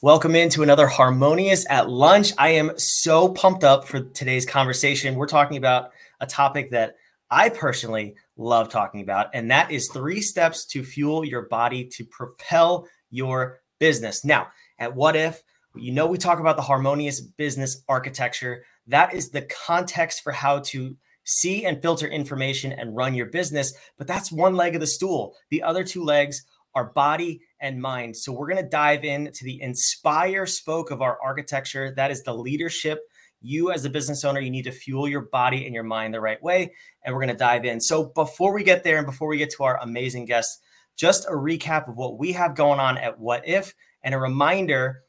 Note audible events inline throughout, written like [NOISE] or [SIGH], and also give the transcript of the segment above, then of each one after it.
Welcome into another Harmonious at Lunch. I am so pumped up for today's conversation. We're talking about a topic that I personally love talking about, and that is three steps to fuel your body to propel your business. Now, at What If, you know, we talk about the harmonious business architecture. That is the context for how to see and filter information and run your business. But that's one leg of the stool. The other two legs are body and mind. So we're going to dive into the inspire spoke of our architecture. That is the leadership. You as a business owner, you need to fuel your body and your mind the right way. And we're going to dive in. So before we get there and before we get to our amazing guests, just a recap of what we have going on at What If and a reminder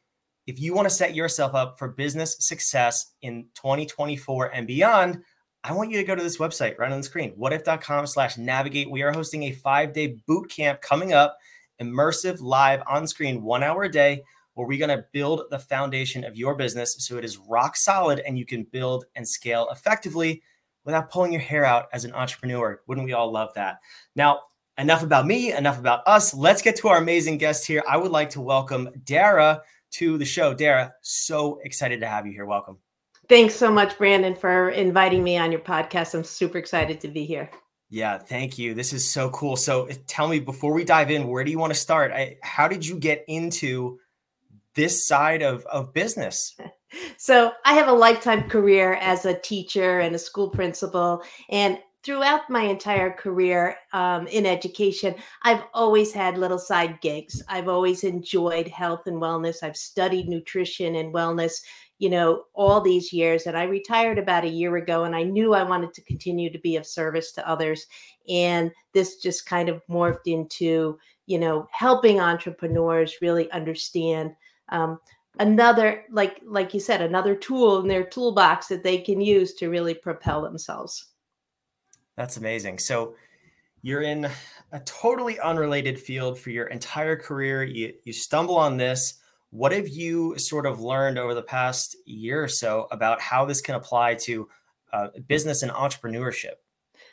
if you want to set yourself up for business success in 2024 and beyond, I want you to go to this website right on the screen, whatif.com slash navigate. We are hosting a five day boot camp coming up immersive, live, on screen, one hour a day, where we're going to build the foundation of your business so it is rock solid and you can build and scale effectively without pulling your hair out as an entrepreneur. Wouldn't we all love that? Now, enough about me, enough about us. Let's get to our amazing guest here. I would like to welcome Dara to the show. Dara, so excited to have you here. Welcome. Thanks so much, Brandon, for inviting me on your podcast. I'm super excited to be here. Yeah, thank you. This is so cool. So eh, tell me before we dive in, where do you want to start? I, how did you get into this side of, of business? [LAUGHS] So I have a lifetime career as a teacher and a school principal. And throughout my entire career um, in education, I've always had little side gigs. I've always enjoyed health and wellness. I've studied nutrition and wellness you know, all these years. And I retired about a year ago and I knew I wanted to continue to be of service to others. And this just kind of morphed into, you know, helping entrepreneurs really understand um, another, like, like you said, another tool in their toolbox that they can use to really propel themselves. That's amazing. So you're in a totally unrelated field for your entire career. You, you stumble on this what have you sort of learned over the past year or so about how this can apply to uh, business and entrepreneurship?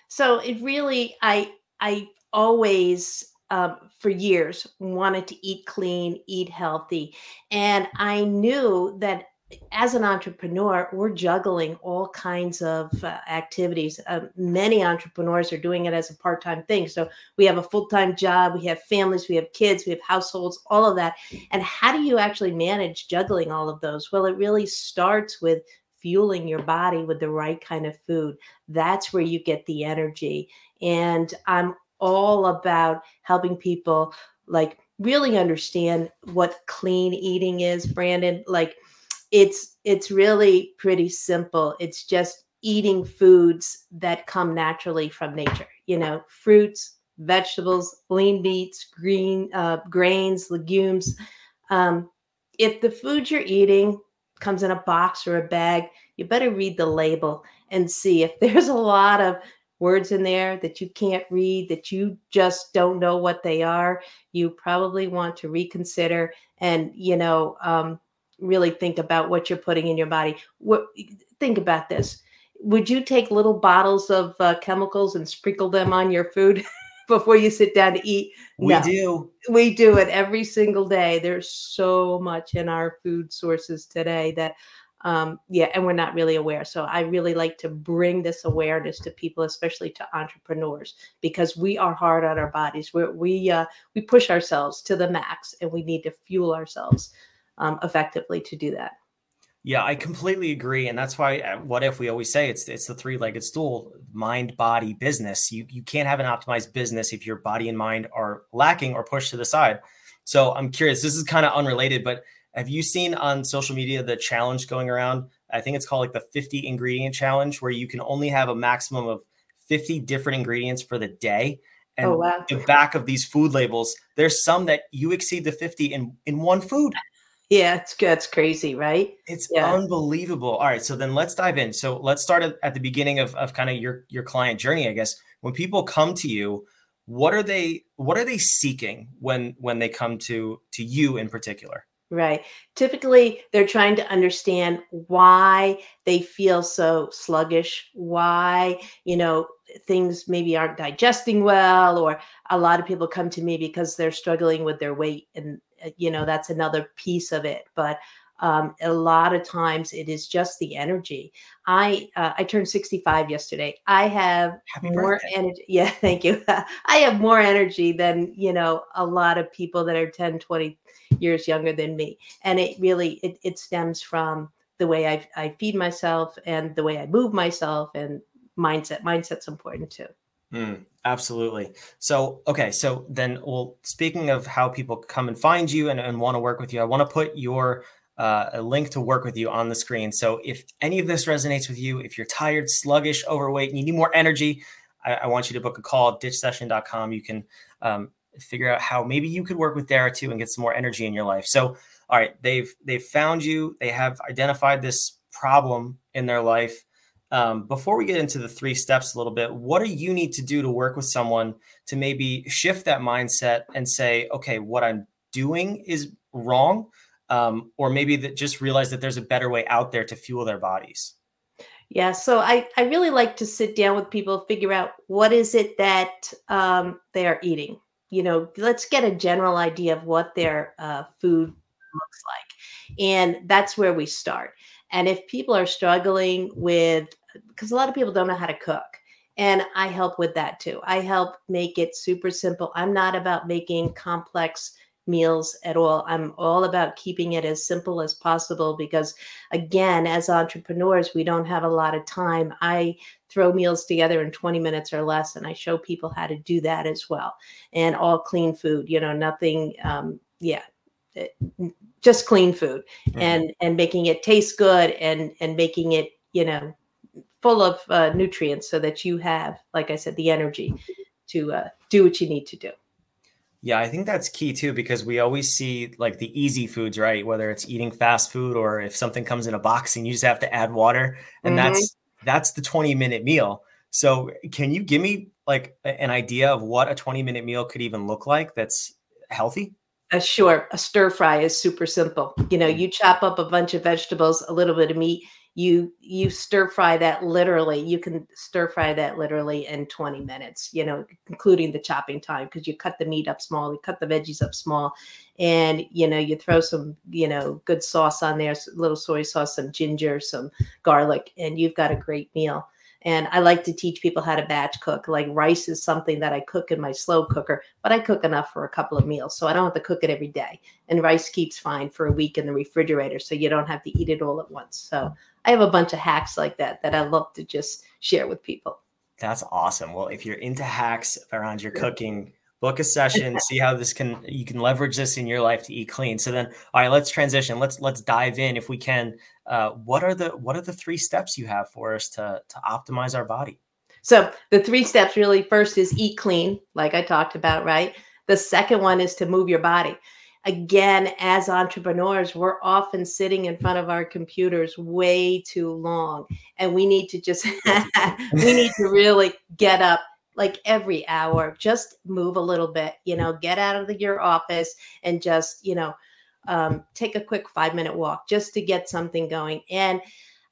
So it really, I, I always um, for years wanted to eat clean, eat healthy. And I knew that as an entrepreneur, we're juggling all kinds of uh, activities. Uh, many entrepreneurs are doing it as a part time thing. So we have a full time job, we have families, we have kids, we have households, all of that. And how do you actually manage juggling all of those? Well, it really starts with fueling your body with the right kind of food. That's where you get the energy. And I'm all about helping people like really understand what clean eating is, Brandon. Like, it's it's really pretty simple. It's just eating foods that come naturally from nature you know fruits vegetables lean meats green uh, grains legumes. Um, if the food you're eating comes in a box or a bag you better read the label and see if [LAUGHS] there's a lot of words in there that you can't read that you just don't know what they are. You probably want to reconsider and you know um, really think about what you're putting in your body. What, think about this. Would you take little bottles of uh, chemicals and sprinkle them on your food [LAUGHS] before you sit down to eat? We no. do. We do it every single day. There's so much in our food sources today that um, yeah, and we're not really aware. So I really like to bring this awareness to people, especially to entrepreneurs, because we are hard on our bodies. We're, we uh, we push ourselves to the max, and we need to fuel ourselves um, effectively to do that. Yeah, I completely agree, and that's why uh, what if we always say it's it's the three-legged stool: mind, body, business. You you can't have an optimized business if your body and mind are lacking or pushed to the side. So I'm curious. This is kind of unrelated, but have you seen on social media the challenge going around? I think it's called like the 50 ingredient challenge, where you can only have a maximum of 50 different ingredients for the day. And oh, wow. the back of these food labels, there's some that you exceed the 50 in in one food. Yeah, it's that's crazy, right? It's yeah. unbelievable. All right, so then let's dive in. So let's start at, at the beginning of, of kind of your your client journey, I guess. When people come to you, what are they what are they seeking when when they come to to you in particular? Right. Typically, they're trying to understand why they feel so sluggish, why, you know, things maybe aren't digesting well, or a lot of people come to me because they're struggling with their weight. And, you know, that's another piece of it. But um, a lot of times it is just the energy. I uh, I turned 65 yesterday. I have Happy more birthday. energy. [LAUGHS] Yeah, thank you. [LAUGHS] I have more energy than, you know, a lot of people that are 10, 20 years younger than me. And it really it, it stems from the way I, I feed myself and the way I move myself and mindset. Mindset's important too. Mm, absolutely. So, okay. So then, well, speaking of how people come and find you and, and want to work with you, I want to put your uh, a link to work with you on the screen. So if any of this resonates with you, if you're tired, sluggish, overweight, and you need more energy, I, I want you to book a call at ditchsession.com. You can um, figure out how maybe you could work with Dara too and get some more energy in your life. So, all right, they've they've found you. They have identified this problem in their life. Um, before we get into the three steps a little bit, what do you need to do to work with someone to maybe shift that mindset and say, okay, what I'm doing is wrong um, or maybe that just realize that there's a better way out there to fuel their bodies? Yeah so i i really like to sit down with people figure out what is it that um, they are eating. You know let's get a general idea of what their uh, food looks like and that's where we start and if people are struggling with because a lot of people don't know how to cook and i help with that too i help make it super simple i'm not about making complex meals at all. I'm all about keeping it as simple as possible because, again, as entrepreneurs, we don't have a lot of time. I throw meals together in 20 minutes or less, and I show people how to do that as well. And all clean food, you know, nothing, um, yeah. It, just clean food mm-hmm. and and making it taste good and and making it you know full of uh, nutrients so that you have like i said the energy to uh, do what you need to do yeah, I think that's key too because we always see like the easy foods, right? Whether it's eating fast food or if something comes in a box and you just have to add water, and mm-hmm. that's that's the 20 minute meal. So, can you give me like an idea of what a 20 minute meal could even look like that's healthy? Uh, sure. A stir fry is super simple. You know, mm. you chop up a bunch of vegetables, a little bit of meat, you you stir fry that literally you can stir fry that literally in 20 minutes you know including the chopping time because you cut the meat up small you cut the veggies up small and you know you throw some you know good sauce on there a little soy sauce some ginger some garlic and you've got a great meal and I like to teach people how to batch cook. Like rice is something that I cook in my slow cooker, but I cook enough for a couple of meals. So I don't have to cook it every day. And rice keeps fine for a week in the refrigerator. So you don't have to eat it all at once. So I have a bunch of hacks like that that I love to just share with people. That's awesome. Well, if you're into hacks around your cooking, book a session, [LAUGHS] see how this can you can leverage this in your life to eat clean. So then, all right, let's transition. Let's let's dive in if we can. Uh, what are the what are the three steps you have for us to to optimize our body? So the three steps really first is eat clean, like I talked about, right? The second one is to move your body again, as entrepreneurs, we're often sitting in front of our computers way too long. And we need to just, [LAUGHS] we need to really get up like every hour, just move a little bit, you know, get out of the, your office and just, you know, um, take a quick five minute walk just to get something going. And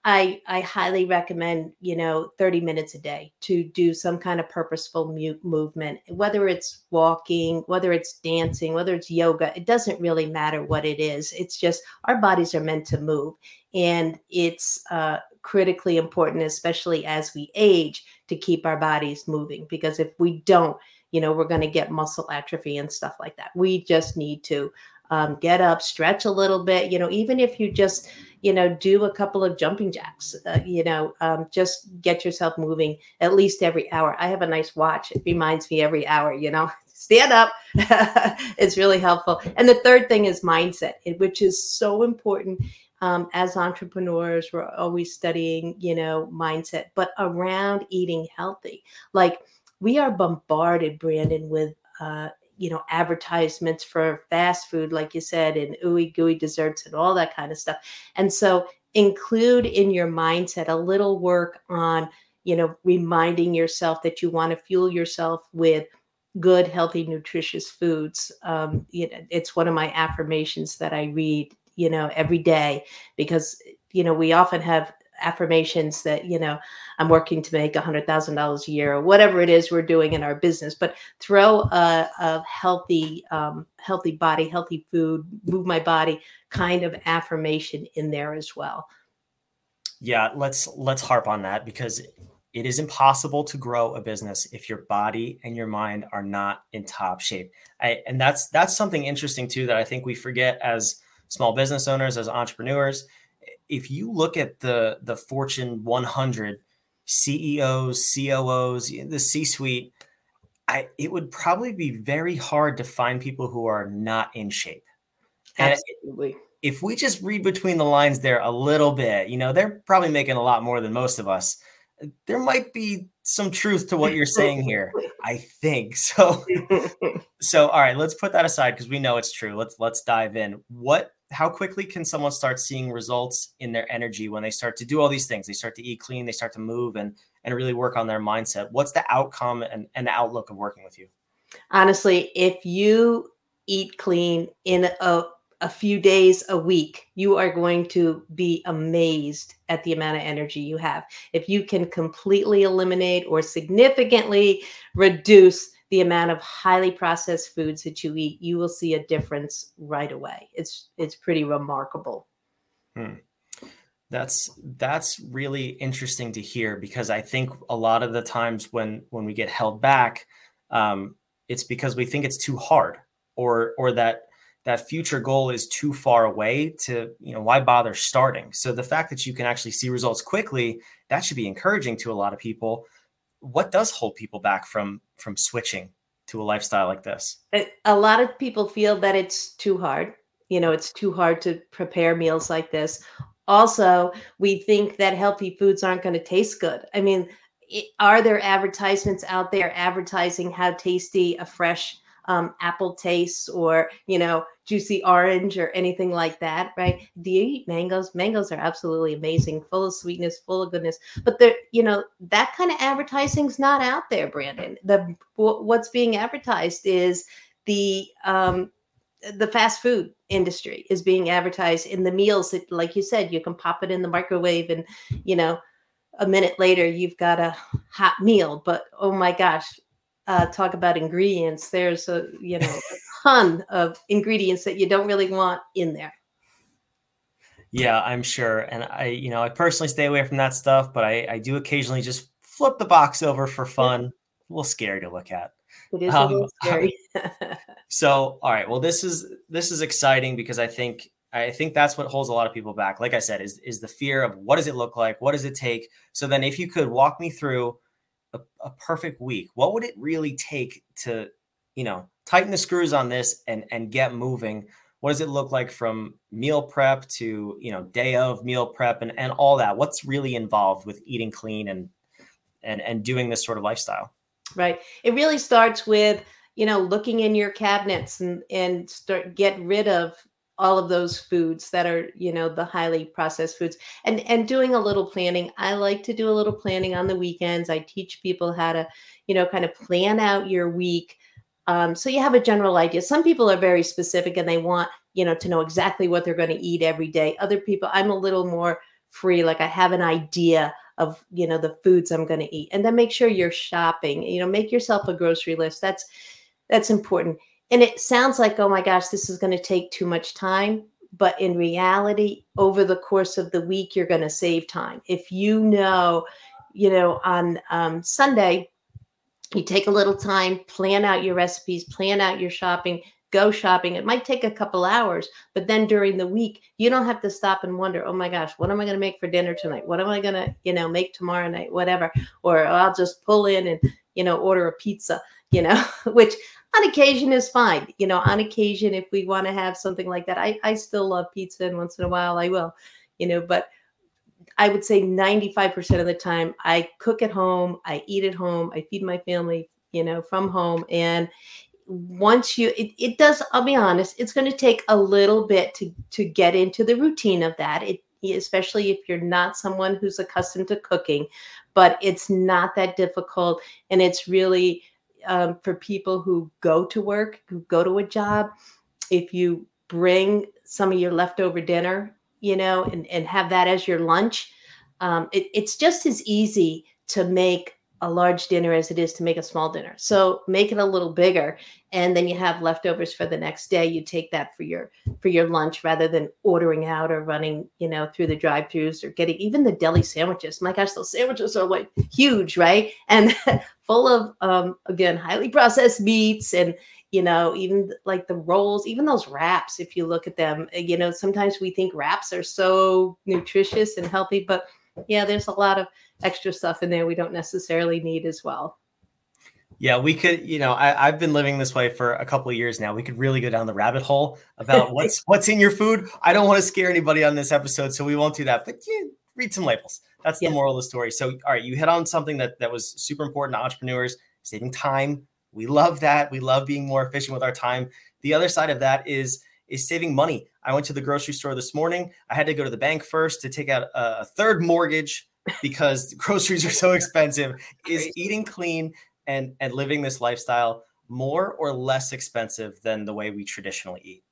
I I highly recommend you know 30 minutes a day to do some kind of purposeful mu- movement whether it's walking whether it's dancing whether it's yoga it doesn't really matter what it is. It's just our bodies are meant to move. And it's uh, critically important especially as we age to keep our bodies moving because if we don't you know we're going to get muscle atrophy and stuff like that. We just need to um, get up stretch a little bit you know even if you just you know, do a couple of jumping jacks, uh, you know, um, just get yourself moving at least every hour. I have a nice watch. It reminds me every hour, you know, [LAUGHS] stand up. [LAUGHS] it's really helpful. And the third thing is mindset, which is so important. Um, as entrepreneurs, we're always studying, you know, mindset, but around eating healthy. Like we are bombarded, Brandon, with uh, you know advertisements for fast food like you said and ooey gooey desserts and all that kind of stuff. And so include in your mindset a little work on you know reminding yourself that you want to fuel yourself with good healthy nutritious foods. Um, you know it's one of my affirmations that i read you know every day because you know we often have affirmations that you know i'm working to make a hundred thousand dollars a year or whatever it is we're doing in our business but throw a, a healthy um, healthy body healthy food move my body kind of affirmation in there as well. Yeah let's let's harp on that because it is impossible to grow a business if your body and your mind are not in top shape. I, and that's that's something interesting too that i think we forget as small business owners as entrepreneurs if you look at the the Fortune 100 CEOs, COOs, the C-suite, I it would probably be very hard to find people who are not in shape. Absolutely. And if we just read between the lines there a little bit, you know, they're probably making a lot more than most of us. There might be some truth to what you're saying here. [LAUGHS] I think [LAUGHS] so. so, all right, let's put that aside because we know it's true. Let's let's dive in. What how quickly can someone start seeing results in their energy when they start to do all these things? They start to eat clean, they start to move and and really work on their mindset. What's the outcome and, and the outlook of working with you? Honestly, if you eat clean in a, a few days a week, you are going to be amazed at the amount of energy you have. If you can completely eliminate or significantly reduce the amount of highly processed foods that you eat, you will see a difference right away. It's it's pretty remarkable. Hmm. That's that's really interesting to hear because I think a lot of the times when when we get held back, um, it's because we think it's too hard or or that that future goal is too far away to you know why bother starting so the fact that you can actually see results quickly that should be encouraging to a lot of people what does hold people back from from switching to a lifestyle like this? A lot of people feel that it's too hard. You know, it's too hard to prepare meals like this. Also, we think that healthy foods aren't going to taste good. I mean, are there advertisements out there advertising how tasty a fresh um, apple tastes or you know juicy orange or anything like that right? Do you eat mangoes? Mangoes are absolutely amazing full of sweetness full of goodness. But there you know that kind of advertising's not out there brandon. The what's being advertised is the um the fast food industry is being advertised in the meals that like you said you can pop it in the microwave and you know a minute later you've got a hot meal. But oh my gosh uh, talk about ingredients, there's a you know a ton of ingredients that you don't really want in there. Yeah, I'm sure, and I you know I personally stay away from that stuff, but I, I do occasionally just flip the box over for fun. Yeah. A little scary to look at. It is um, a little [LAUGHS] scary. so, all right, well, this is this is exciting because I think I think that's what holds a lot of people back. Like I said, is is the fear of what does it look like? What does it take? So then, if you could walk me through a, a perfect week, what would it really take to, you know, tighten the screws on this and and get moving? What does it look like from meal prep to you know day of meal prep and and all that? What's really involved with eating clean and and and doing this sort of lifestyle? Right. It really starts with you know looking in your cabinets and and start get rid of all of those foods that are you know the highly processed foods and and doing a little planning. I like to do a little planning on the weekends. I teach people how to you know kind of plan out your week um, so you have a general idea. Some people are very specific and they want you know to know exactly what they're going to eat every day. Other people i'm a little more free like i have an idea of you know the foods i'm going to eat and then make sure you're shopping. You know make yourself a grocery list. That's that's important and it sounds like, oh my gosh, this is going to take too much time. But in reality, over the course of the week, you're going to save time. If you know, you know, on um, Sunday, you take a little time, plan out your recipes, plan out your shopping, go shopping. It might take a couple hours, but then during the week, you don't have to stop and wonder, oh my gosh, what am I going to make for dinner tonight? What am I going to, you know, make tomorrow night? Whatever. Or I'll just pull in and, you know, order a pizza, you know, [LAUGHS] which on occasion is fine. You know, on occasion, if we want to have something like that, I, I still love pizza and once in a while I will, you know, but I would say 95% of the time I cook at home, I eat at home, I feed my family, you know, from home. And once you it, it does, I'll be honest, it's going to take a little bit to to get into the routine of that. It especially if you're not someone who's accustomed to cooking, but it's not that difficult and it's really um, for people who go to work, who go to a job, if you bring some of your leftover dinner, you know, and, and have that as your lunch, um, it, it's just as easy to make a large dinner as it is to make a small dinner. So make it a little bigger and then you have leftovers for the next day. You take that for your for your lunch rather than ordering out or running, you know, through the drive-throughs or getting even the deli sandwiches. My gosh, those sandwiches are like huge, right? And [LAUGHS] full of um again, highly processed meats and you know, even like the rolls, even those wraps if you look at them, you know, sometimes we think wraps are so nutritious and healthy, but yeah, there's a lot of extra stuff in there we don't necessarily need as well. Yeah, we could, you know, I, have been living this way for a couple of years now. We could really go down the rabbit hole about [LAUGHS] what's what's in your food. I don't want to scare anybody on this episode, so we won't do that. But yeah, read some labels. That's the moral of the story. So, all right, you hit on something that that was super important to entrepreneurs: saving time. We love that. We love being more efficient with our time. The other side of that is is saving money. I went to the grocery store this morning. I had to go to the bank first to take out a third mortgage [LAUGHS] because [LAUGHS] groceries are so expensive. Is eating clean and and living this lifestyle more or less expensive than the way we traditionally eat?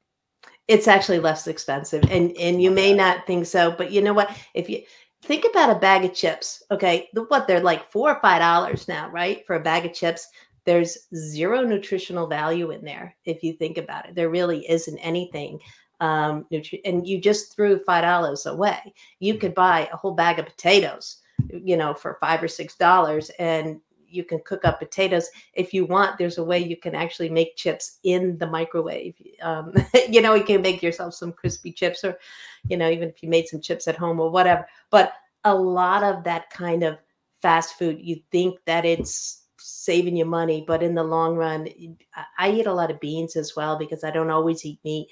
It's actually less expensive, and and you may not think so, but you know what? If you think about a bag of chips, okay, what they're like four or five dollars now, right, for a bag of chips. There's zero nutritional value in there if you think about it. There really isn't anything um, nutri- and you just threw five dollars away. You mm-hmm. could buy a whole bag of potatoes, you know, for five or six dollars, and you can cook up potatoes if you want. There's a way you can actually make chips in the microwave. Um, [LAUGHS] you know, you can make yourself some crispy chips, or you know, even if you made some chips at home or whatever. But a lot of that kind of fast food, you think that it's saving you money, but in the long run, I eat a lot of beans as well because I don't always eat meat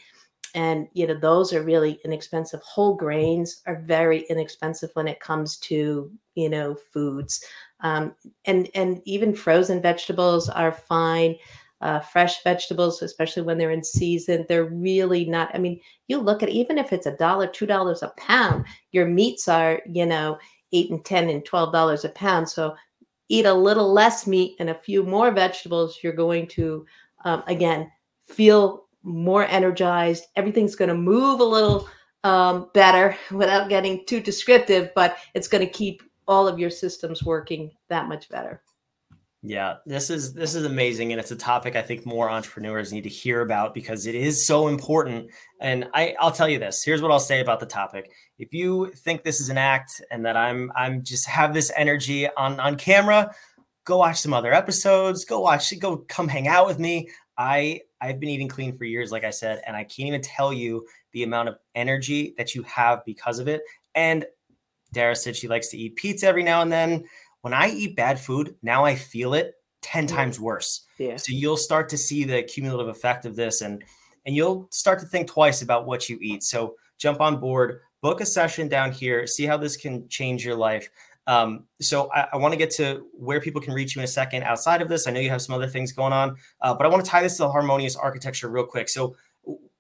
and you know those are really inexpensive whole grains are very inexpensive when it comes to you know foods um, and and even frozen vegetables are fine uh, fresh vegetables especially when they're in season they're really not i mean you look at even if it's a dollar two dollars a pound your meats are you know eight and ten and twelve dollars a pound so eat a little less meat and a few more vegetables you're going to um, again feel more energized. Everything's going to move a little um, better [LAUGHS] without getting too descriptive, but it's going to keep all of your systems working that much better. Yeah, this is this is amazing, and it's a topic I think more entrepreneurs need to hear about because it is so important. And I, I'll tell you this. Here's what I'll say about the topic. If you think this is an act and that I'm I'm just have this energy on on camera, go watch some other episodes. Go watch. Go come hang out with me. I I've been eating clean for years, like I said, and I can't even tell you the amount of energy that you have because of it. And Dara said she likes to eat pizza every now and then. When I eat bad food, now I feel it 10 yeah. times worse. Yeah. So you'll start to see the cumulative effect of this and and you'll start to think twice about what you eat. So jump on board, book a session down here, see how this can change your life. Um, so I, I want to get to where people can reach you in a second. Outside of this, I know you have some other things going on, uh, but I want to tie this to the harmonious architecture real quick. So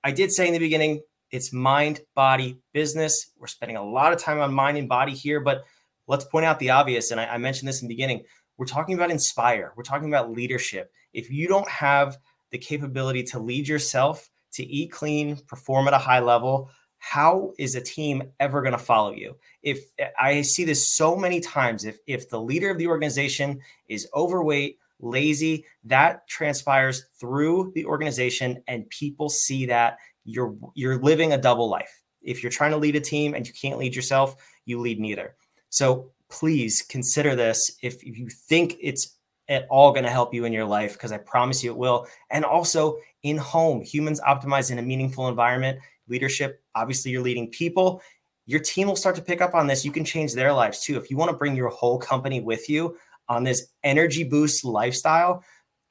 I did say in the beginning, it's mind, body, business. We're spending a lot of time on mind and body here, but let's point out the obvious. And I, I mentioned this in the beginning. We're talking about inspire. We're talking about leadership. If you don't have the capability to lead yourself, to eat clean, perform at a high level, how is a team ever going to follow you if i see this so many times if if the leader of the organization is overweight lazy that transpires through the organization and people see that you're you're living a double life if you're trying to lead a team and you can't lead yourself you lead neither so please consider this if you think it's at all going to help you in your life because i promise you it will and also in home humans optimize in a meaningful environment leadership. Obviously, you're leading people. Your team will start to pick up on this. You can change their lives too. If you want to bring your whole company with you on this energy boost lifestyle,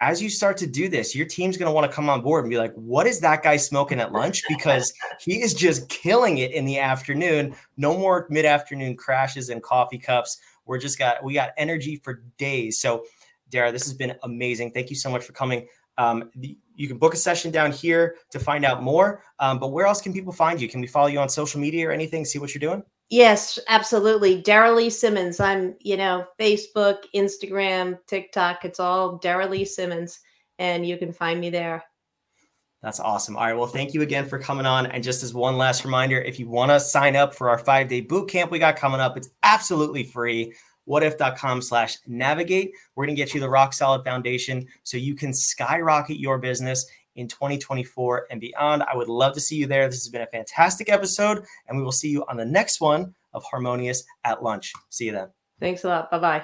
as you start to do this, your team's going to want to come on board and be like, what is that guy smoking at lunch? Because he is just killing it in the afternoon. No more mid afternoon crashes and coffee cups. We're just got, we got energy for days. So, Dara, this has been amazing. Thank you so much for coming. Um, the, you can book a session down here to find out more. Um, but where else can people find you? Can we follow you on social media or anything? See what you're doing? Yes, absolutely. Dara Lee Simmons. I'm, you know, Facebook, Instagram, TikTok. It's all Dara Lee Simmons, and you can find me there. That's awesome. All right. Well, thank you again for coming on. And just as one last reminder, if you want to sign up for our five day boot camp we got coming up, it's absolutely free. Whatif.com slash navigate. We're going to get you the rock solid foundation so you can skyrocket your business in 2024 and beyond. I would love to see you there. This has been a fantastic episode, and we will see you on the next one of Harmonious at Lunch. See you then. Thanks a lot. Bye bye.